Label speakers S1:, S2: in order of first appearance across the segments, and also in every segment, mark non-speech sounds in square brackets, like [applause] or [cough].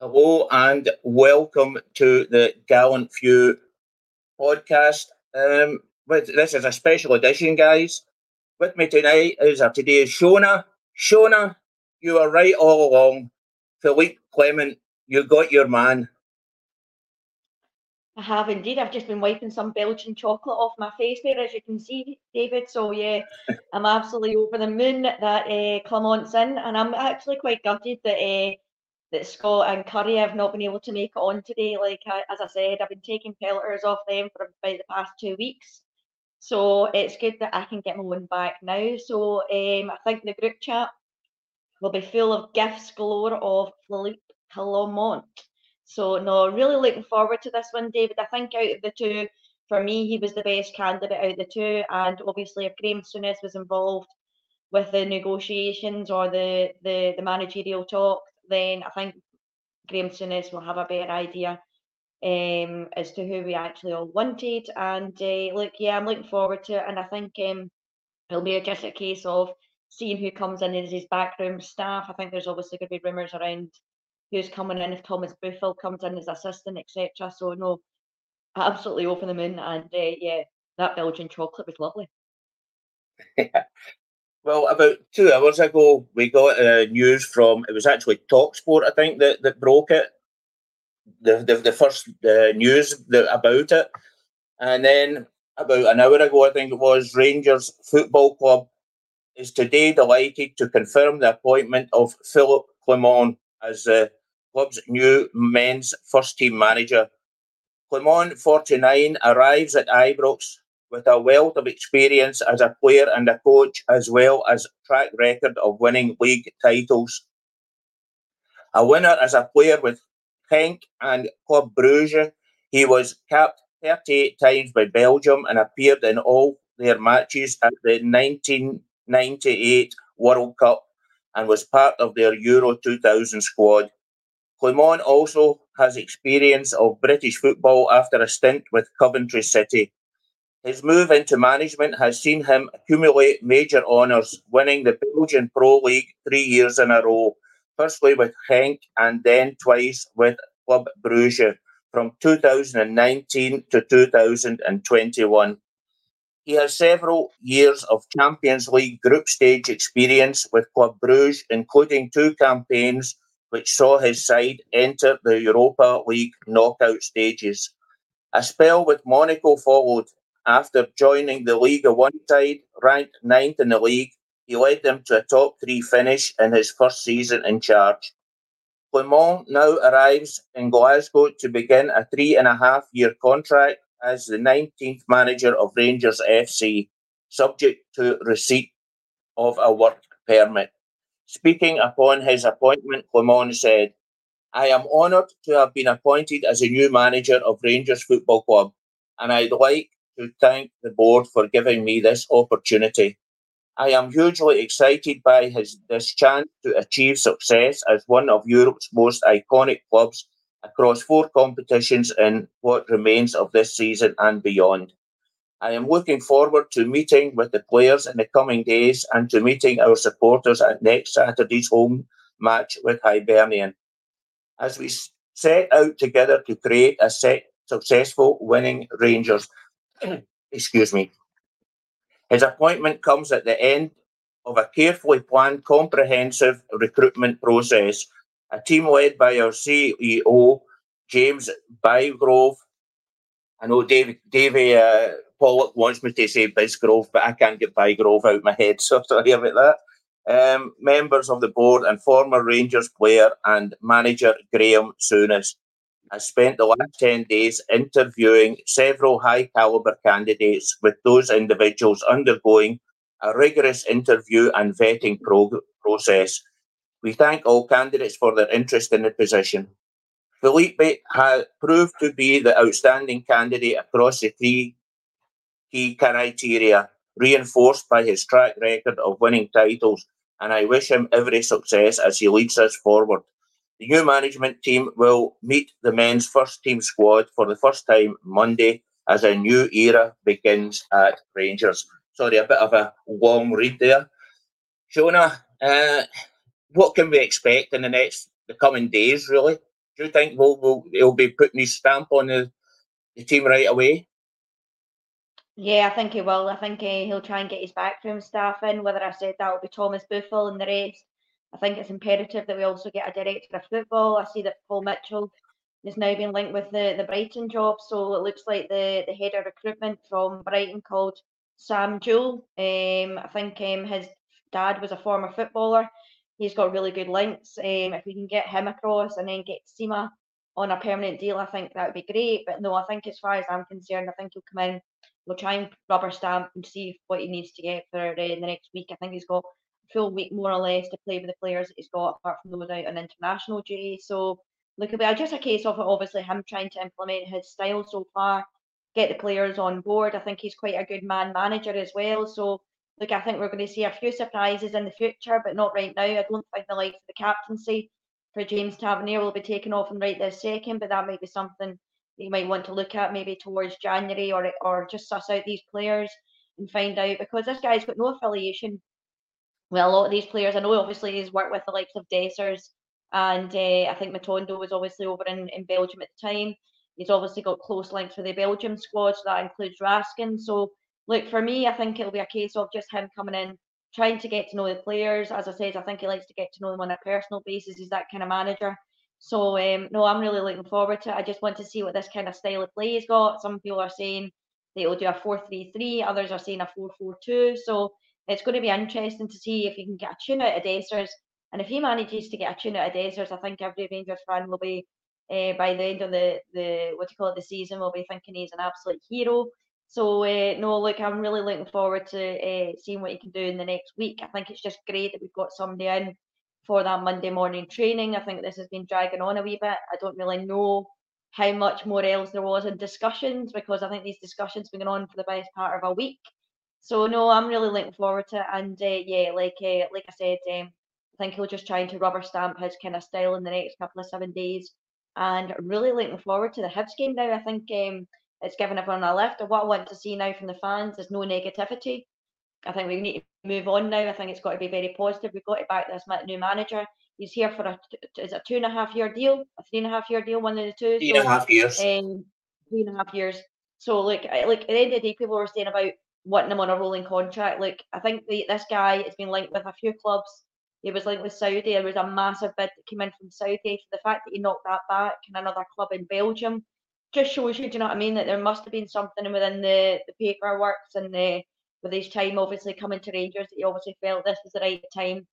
S1: Hello and welcome to the Gallant Few podcast. Um, but this is a special edition, guys. With me tonight is our today's Shona. Shona, you were right all along. Philippe Clement, you got your man.
S2: I have indeed. I've just been wiping some Belgian chocolate off my face there, as you can see, David. So yeah, [laughs] I'm absolutely over the moon that uh, Clement's in, and I'm actually quite gutted that uh, that Scott and Curry have not been able to make it on today. Like as I said, I've been taking pelters off them for about the past two weeks, so it's good that I can get my one back now. So um, I think the group chat will be full of gifts galore of Philippe Clement. So no, really looking forward to this one, David. I think out of the two, for me, he was the best candidate out of the two, and obviously if Graham Souness was involved with the negotiations or the the, the managerial talk, then I think Graham Souness will have a better idea um, as to who we actually all wanted. And uh, look, yeah, I'm looking forward to it, and I think um, it'll be just a case of seeing who comes in as his backroom staff. I think there's obviously going to be rumours around who's coming in if Thomas Buffel comes in as assistant, etc. So no, absolutely open the moon, and uh, yeah, that Belgian chocolate was lovely. [laughs]
S1: Well, about two hours ago, we got uh, news from it was actually Talksport, I think, that, that broke it. The the, the first uh, news that, about it, and then about an hour ago, I think it was Rangers Football Club is today delighted to confirm the appointment of Philip Clement as the club's new men's first team manager. Clement, 49, arrives at Ibrox with a wealth of experience as a player and a coach, as well as track record of winning league titles. A winner as a player with Genk and Club Brugge, he was capped 38 times by Belgium and appeared in all their matches at the 1998 World Cup and was part of their Euro 2000 squad. Clement also has experience of British football after a stint with Coventry City. His move into management has seen him accumulate major honours, winning the Belgian Pro League three years in a row, firstly with Genk and then twice with Club Brugge from 2019 to 2021. He has several years of Champions League group stage experience with Club Brugge, including two campaigns which saw his side enter the Europa League knockout stages. A spell with Monaco followed, after joining the Liga One side, ranked ninth in the league, he led them to a top three finish in his first season in charge. Clement now arrives in Glasgow to begin a three and a half year contract as the 19th manager of Rangers FC, subject to receipt of a work permit. Speaking upon his appointment, Clement said, I am honoured to have been appointed as a new manager of Rangers Football Club, and I'd like to thank the board for giving me this opportunity. I am hugely excited by his, this chance to achieve success as one of Europe's most iconic clubs across four competitions in what remains of this season and beyond. I am looking forward to meeting with the players in the coming days and to meeting our supporters at next Saturday's home match with Hibernian. As we set out together to create a set, successful winning Rangers, [coughs] excuse me, his appointment comes at the end of a carefully planned, comprehensive recruitment process. A team led by our CEO, James Bygrove. I know Davey uh, Pollock wants me to say Bisgrove, but I can't get Bygrove out my head, [laughs] so sorry about that. Um, members of the board and former Rangers player and manager Graham Souness. I spent the last 10 days interviewing several high caliber candidates, with those individuals undergoing a rigorous interview and vetting pro- process. We thank all candidates for their interest in the position. Philippe has proved to be the outstanding candidate across the three key criteria, reinforced by his track record of winning titles, and I wish him every success as he leads us forward. The new management team will meet the men's first team squad for the first time Monday as a new era begins at Rangers. Sorry, a bit of a long read there. Shona, uh, what can we expect in the next the coming days? Really, do you think we'll, we'll he'll be putting his stamp on the, the team right away?
S2: Yeah, I think he will. I think uh, he'll try and get his backroom staff in. Whether I said that will be Thomas Buffel and the rest. I think it's imperative that we also get a director of football. I see that Paul Mitchell is now being linked with the, the Brighton job. So it looks like the, the head of recruitment from Brighton called Sam Jewell. Um, I think um, his dad was a former footballer. He's got really good links. Um, if we can get him across and then get Sima on a permanent deal, I think that would be great. But no, I think as far as I'm concerned, I think he'll come in we'll try and rubber stamp and see what he needs to get for uh, the next week. I think he's got full week more or less to play with the players that he's got, apart from those out on international duty. So look, it'll just a case of obviously him trying to implement his style so far, get the players on board. I think he's quite a good man manager as well. So look, I think we're going to see a few surprises in the future, but not right now. I don't think the likes of the captaincy for James Tavernier will be taken off and right this second, but that might be something you might want to look at maybe towards January or or just suss out these players and find out because this guy's got no affiliation with a lot of these players. I know obviously he's worked with the likes of Dessers and uh, I think Matondo was obviously over in, in Belgium at the time. He's obviously got close links with the Belgium squad, so that includes Raskin. So look for me, I think it'll be a case of just him coming in, trying to get to know the players. As I said, I think he likes to get to know them on a personal basis. He's that kind of manager. So um, no, I'm really looking forward to it. I just want to see what this kind of style of play he's got. Some people are saying they will do a 4-3-3, others are saying a 4-4-2. So it's going to be interesting to see if he can get a tune out of Dessers. And if he manages to get a tune out of Dessers, I think every Rangers fan will be uh, by the end of the the what do you call it the season will be thinking he's an absolute hero. So uh, no, look, I'm really looking forward to uh, seeing what he can do in the next week. I think it's just great that we've got somebody in for that Monday morning training. I think this has been dragging on a wee bit. I don't really know how much more else there was in discussions because I think these discussions have been going on for the best part of a week. So no, I'm really looking forward to it. And uh, yeah, like uh, like I said, um, I think he'll just trying to rubber stamp his kind of style in the next couple of seven days. And really looking forward to the Hibs game now. I think um, it's given everyone a lift. And what I want to see now from the fans is no negativity. I think we need to move on now. I think it's got to be very positive. We've got to back this new manager. He's here for a is a two and a half year deal, a three and a half year deal, one of the two.
S1: Three so, and a half years.
S2: Um, three and a half years. So like like at the end of the day, people were saying about wanting him on a rolling contract. Like I think the, this guy has been linked with a few clubs. He was linked with Saudi. There was a massive bid that came in from Saudi. So the fact that he knocked that back and another club in Belgium just shows you, do you know what I mean? That there must have been something within the, the paperwork and the with his time obviously coming to Rangers, that he obviously felt this was the right time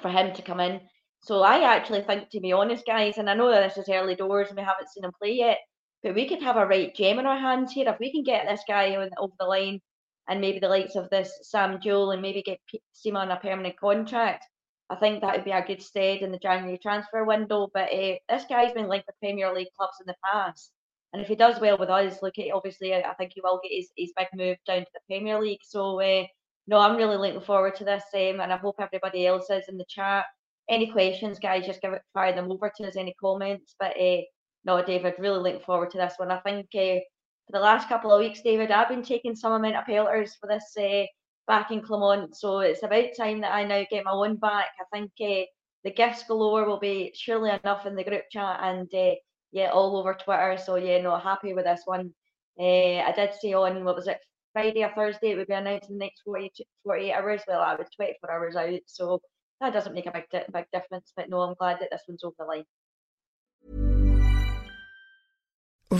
S2: for him to come in. So I actually think, to be honest, guys, and I know that this is early doors and we haven't seen him play yet, but we could have a right gem in our hands here if we can get this guy over the line and maybe the likes of this Sam Jewell and maybe get Sima on a permanent contract. I think that would be a good stead in the January transfer window. But uh, this guy's been linked with Premier League clubs in the past. And if he does well with us, look, obviously, I think he will get his, his big move down to the Premier League. So, uh, no, I'm really looking forward to this, um, and I hope everybody else is in the chat. Any questions, guys? Just give it, fire them over to us. Any comments? But uh, no, David, really looking forward to this one. I think uh, for the last couple of weeks, David, I've been taking some amount of pelters for this uh, back in Clement, so it's about time that I now get my own back. I think uh, the gifts galore will be surely enough in the group chat and uh, yeah, all over Twitter. So yeah, no, happy with this one. I did say on what was it Friday or Thursday it would be announced in the next 40, 48 hours. Well, I was 24 hours out, so that doesn't make a big big difference. But no, I'm glad that this one's over the line.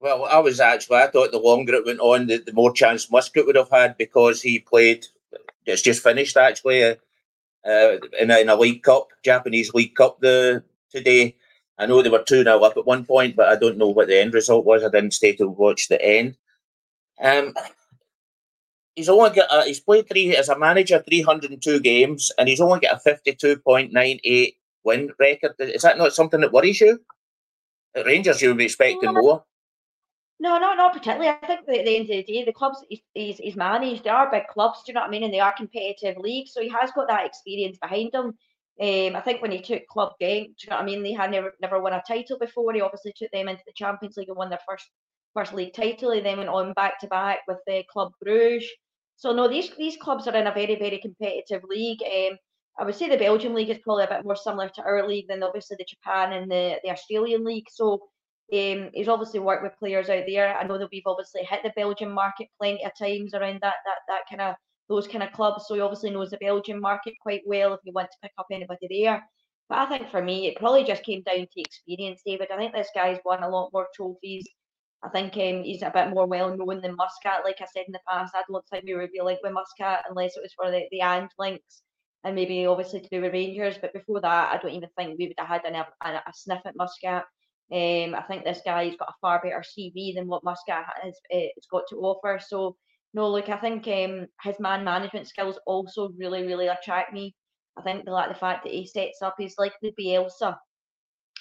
S1: Well, I was actually, I thought the longer it went on, the, the more chance Muscat would have had because he played it's just finished actually uh, uh, in, a, in a League Cup, Japanese League Cup the today. I know they were 2 0 up at one point, but I don't know what the end result was. I didn't stay to watch the end. Um, he's only got a, he's played three as a manager 302 games and he's only got a 52.98 win record. Is that not something that worries you? At Rangers, you would be expecting more.
S2: No, not not particularly. I think at the end of the day, the clubs he's, he's, managed, they are big clubs, do you know what I mean? And they are competitive leagues, so he has got that experience behind him. Um, I think when he took Club Genk, do you know what I mean? They had never never won a title before. He obviously took them into the Champions League and won their first first league title. He then went on back to back with the Club Bruges. So no, these these clubs are in a very very competitive league. Um, I would say the Belgian league is probably a bit more similar to our league than obviously the Japan and the the Australian league. So um, he's obviously worked with players out there. I know that we've obviously hit the Belgian market plenty of times around that that that kind of those kind of clubs. So he obviously knows the Belgian market quite well if you want to pick up anybody there. But I think for me, it probably just came down to experience, David. I think this guy's won a lot more trophies. I think um, he's a bit more well known than Muscat. Like I said in the past, I don't think we would be linked with Muscat unless it was for the, the and links and maybe obviously to do with Rangers. But before that, I don't even think we would have had a, a, a sniff at Muscat. Um, I think this guy's got a far better CV than what Muscat has uh, got to offer. So no, look, I think um, his man management skills also really, really attract me. I think the like the fact that he sets up, he's like the Bielsa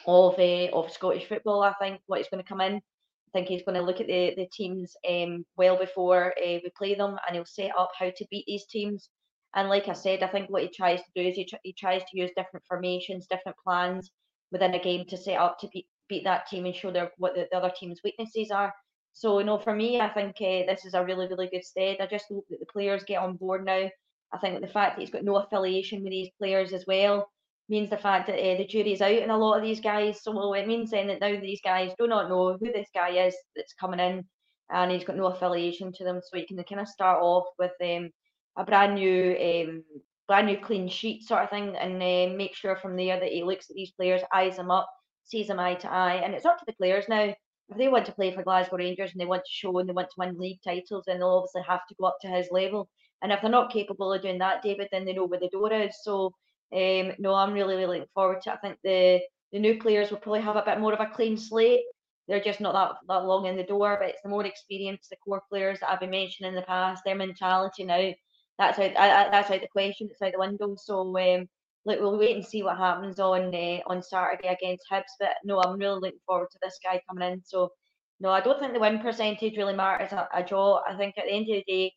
S2: of uh, of Scottish football. I think what he's going to come in, I think he's going to look at the the teams um, well before uh, we play them, and he'll set up how to beat these teams. And like I said, I think what he tries to do is he, tr- he tries to use different formations, different plans within a game to set up to beat beat that team and show their what the, the other team's weaknesses are. So, you know, for me, I think uh, this is a really, really good stead. I just hope that the players get on board now. I think the fact that he's got no affiliation with these players as well means the fact that uh, the jury's out in a lot of these guys. So it means then that now these guys do not know who this guy is that's coming in, and he's got no affiliation to them. So he can kind of start off with um, a brand new, um, brand new clean sheet sort of thing, and uh, make sure from there that he looks at these players, eyes them up, sees them eye to eye. And it's up to the players now. If they want to play for Glasgow Rangers and they want to show and they want to win league titles, then they'll obviously have to go up to his level. And if they're not capable of doing that, David, then they know where the door is. So um, no, I'm really, really looking forward to it. I think the the new players will probably have a bit more of a clean slate. They're just not that, that long in the door, but it's the more experienced, the core players that I've been mentioning in the past, their mentality now, that's out, that's out the question, it's out the window. So um, look, we'll wait and see what happens on uh, on Saturday against Hibs. But no, I'm really looking forward to this guy coming in. So no, I don't think the win percentage really matters a, a draw. I think at the end of the day,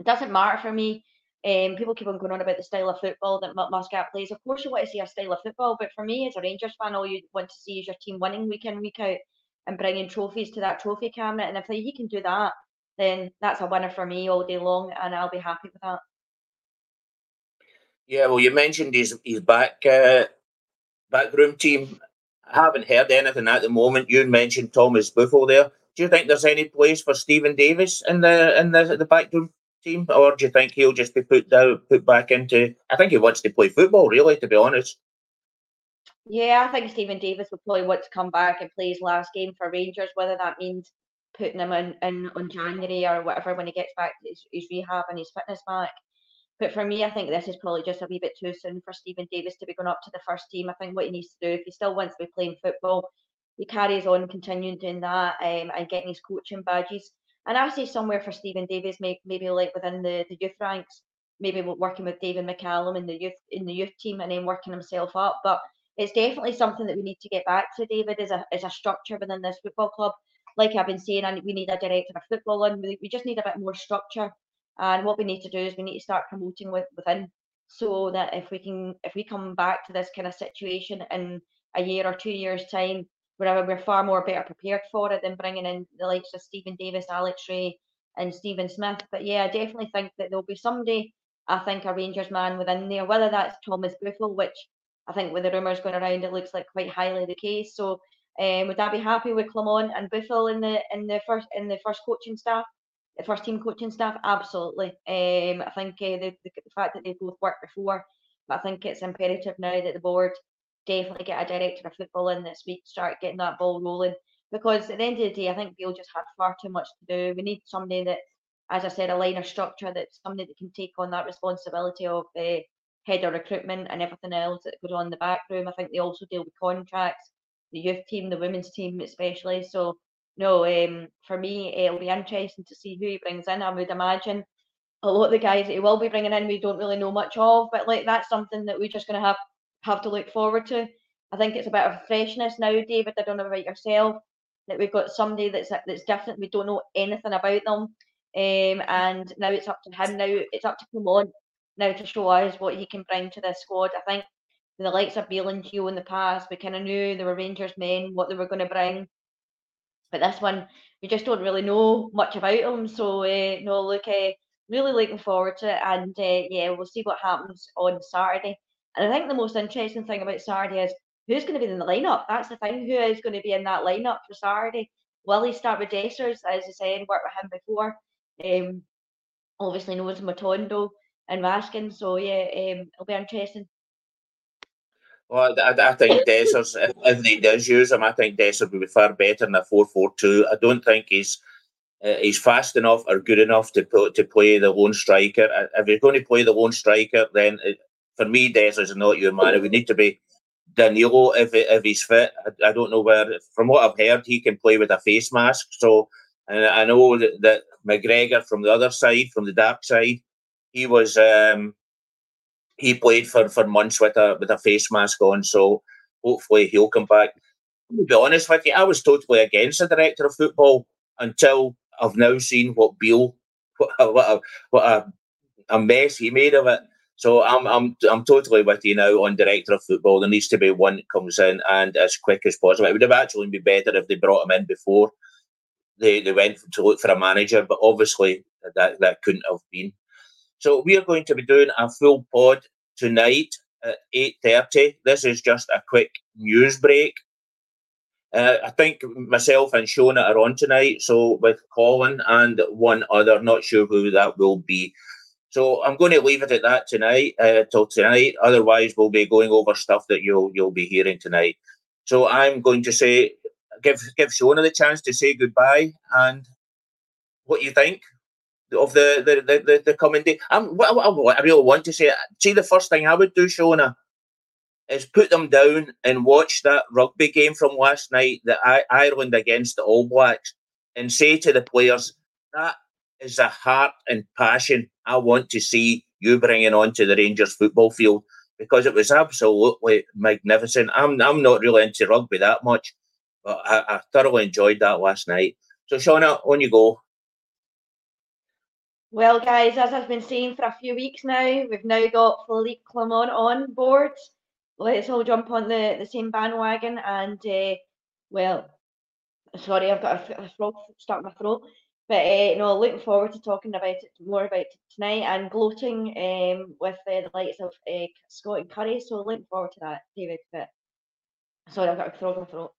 S2: it doesn't matter for me Um, people keep on going on about the style of football that Muscat plays. Of course, you want to see a style of football, but for me, as a Rangers fan, all you want to see is your team winning week in, week out, and bringing trophies to that trophy cabinet. And if he can do that, then that's a winner for me all day long, and I'll be happy with that.
S1: Yeah, well, you mentioned his his back uh, backroom team. I haven't heard anything at the moment. You mentioned Thomas Buffel there. Do you think there's any place for Steven Davis in the in the the backroom team, or do you think he'll just be put down, put back into? I think he wants to play football, really, to be honest.
S2: Yeah, I think Steven Davis will probably want to come back and play his last game for Rangers, whether that means putting him in, in on January or whatever when he gets back to his, his rehab and his fitness back. But for me, I think this is probably just a wee bit too soon for Steven Davis to be going up to the first team. I think what he needs to do, if he still wants to be playing football, he carries on continuing doing that um, and getting his coaching badges. And I say somewhere for Steven Davis, maybe, maybe like within the, the youth ranks, maybe working with David McCallum in the youth in the youth team and then working himself up. But it's definitely something that we need to get back to, David, as a as a structure within this football club. Like I've been saying, and we need a director of football and we, we just need a bit more structure. And what we need to do is we need to start promoting with, within so that if we can if we come back to this kind of situation in a year or two years time where we're far more better prepared for it than bringing in the likes of Steven Davis, Alex Rae, and Steven Smith. But yeah, I definitely think that there'll be somebody, I think, a Rangers man within there, whether that's Thomas Buffel, which I think with the rumours going around, it looks like quite highly the case. So um, would I be happy with Clement and Buffel in the in the first in the first coaching staff, first team coaching staff? Absolutely. Um, I think uh, the, the, fact that they both worked before, but I think it's imperative now that the board definitely get a director of football in this week, start getting that ball rolling. Because at the end of the day, I think Beale just had far too much to do. We need somebody that, as I said, a line of structure that's somebody that can take on that responsibility of the uh, head of recruitment and everything else that goes on in the back room. I think they also deal with contracts, the youth team, the women's team especially. So no, um, for me, it'll be interesting to see who he brings in. I would imagine a lot of the guys that he will be bringing in, we don't really know much of, but like that's something that we're just going to have have to look forward to. I think it's a bit of freshness now, David. I don't know about yourself that we've got somebody that's that's different. We don't know anything about them, um, and now it's up to him. Now it's up to Clement now to show us what he can bring to this squad. I think the likes of Beale and Gio in the past, we kind of knew they were Rangers men, what they were going to bring. But this one, we just don't really know much about them. So uh, no, look, uh, really looking forward to it, and uh, yeah, we'll see what happens on Saturday. And I think the most interesting thing about Saturday is who's going to be in the lineup. That's the thing. Who is going to be in that lineup for Saturday? Will he start with Dessers, as I said, worked with him before? Um, obviously knows Matondo and Raskin. So yeah, um, it'll be interesting.
S1: Well, I, I think Dessers, if, if he does use him, I think Dessers will be far better than a 4 4 2. I don't think he's uh, he's fast enough or good enough to put, to play the lone striker. If he's going to play the lone striker, then it, for me, Des is not your man. It would need to be Danilo if if he's fit. I, I, don't know where. From what I've heard, he can play with a face mask. So, and I know that, that McGregor from the other side, from the dark side, he was um, he played for, for months with a with a face mask on. So hopefully he'll come back. To be honest with you, I was totally against the director of football until I've now seen what Beale, [laughs] what a, what a, a, a mess he made of it. So I'm I'm I'm totally with you now on director of football. There needs to be one that comes in and as quick as possible. It would have actually been better if they brought him in before they, they went to look for a manager, but obviously that, that couldn't have been. So we are going to be doing a full pod tonight at 8.30. This is just a quick news break. Uh, I think myself and Shona are on tonight, so with Colin and one other, not sure who that will be. So I'm going to leave it at that tonight, uh, till tonight. Otherwise, we'll be going over stuff that you'll you'll be hearing tonight. So I'm going to say, give give Shona the chance to say goodbye and what you think of the the the, the, the coming day. I'm, what, what, I really want to say, see, the first thing I would do, Shona, is put them down and watch that rugby game from last night, the Ireland against the All Blacks, and say to the players that is a heart and passion I want to see you bringing onto the Rangers football field because it was absolutely magnificent. I'm I'm not really into rugby that much, but I, I thoroughly enjoyed that last night. So, Shona, on you go.
S2: Well, guys, as I've been saying for a few weeks now, we've now got Philippe Clement on board. Let's all jump on the, the same bandwagon and, uh, well, sorry, I've got a, a frog stuck in my throat. But uh, no, looking forward to talking about it more about tonight and gloating um, with uh, the likes of uh, Scott and Curry. So looking forward to that, David. But sorry, I've got a frog in my throat.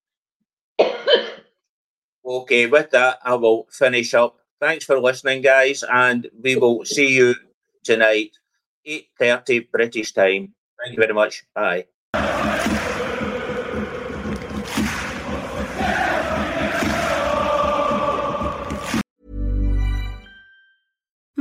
S2: [coughs]
S1: okay, with that, I will finish up. Thanks for listening, guys, and we will see you tonight, eight thirty British time. Thank you very much. Bye.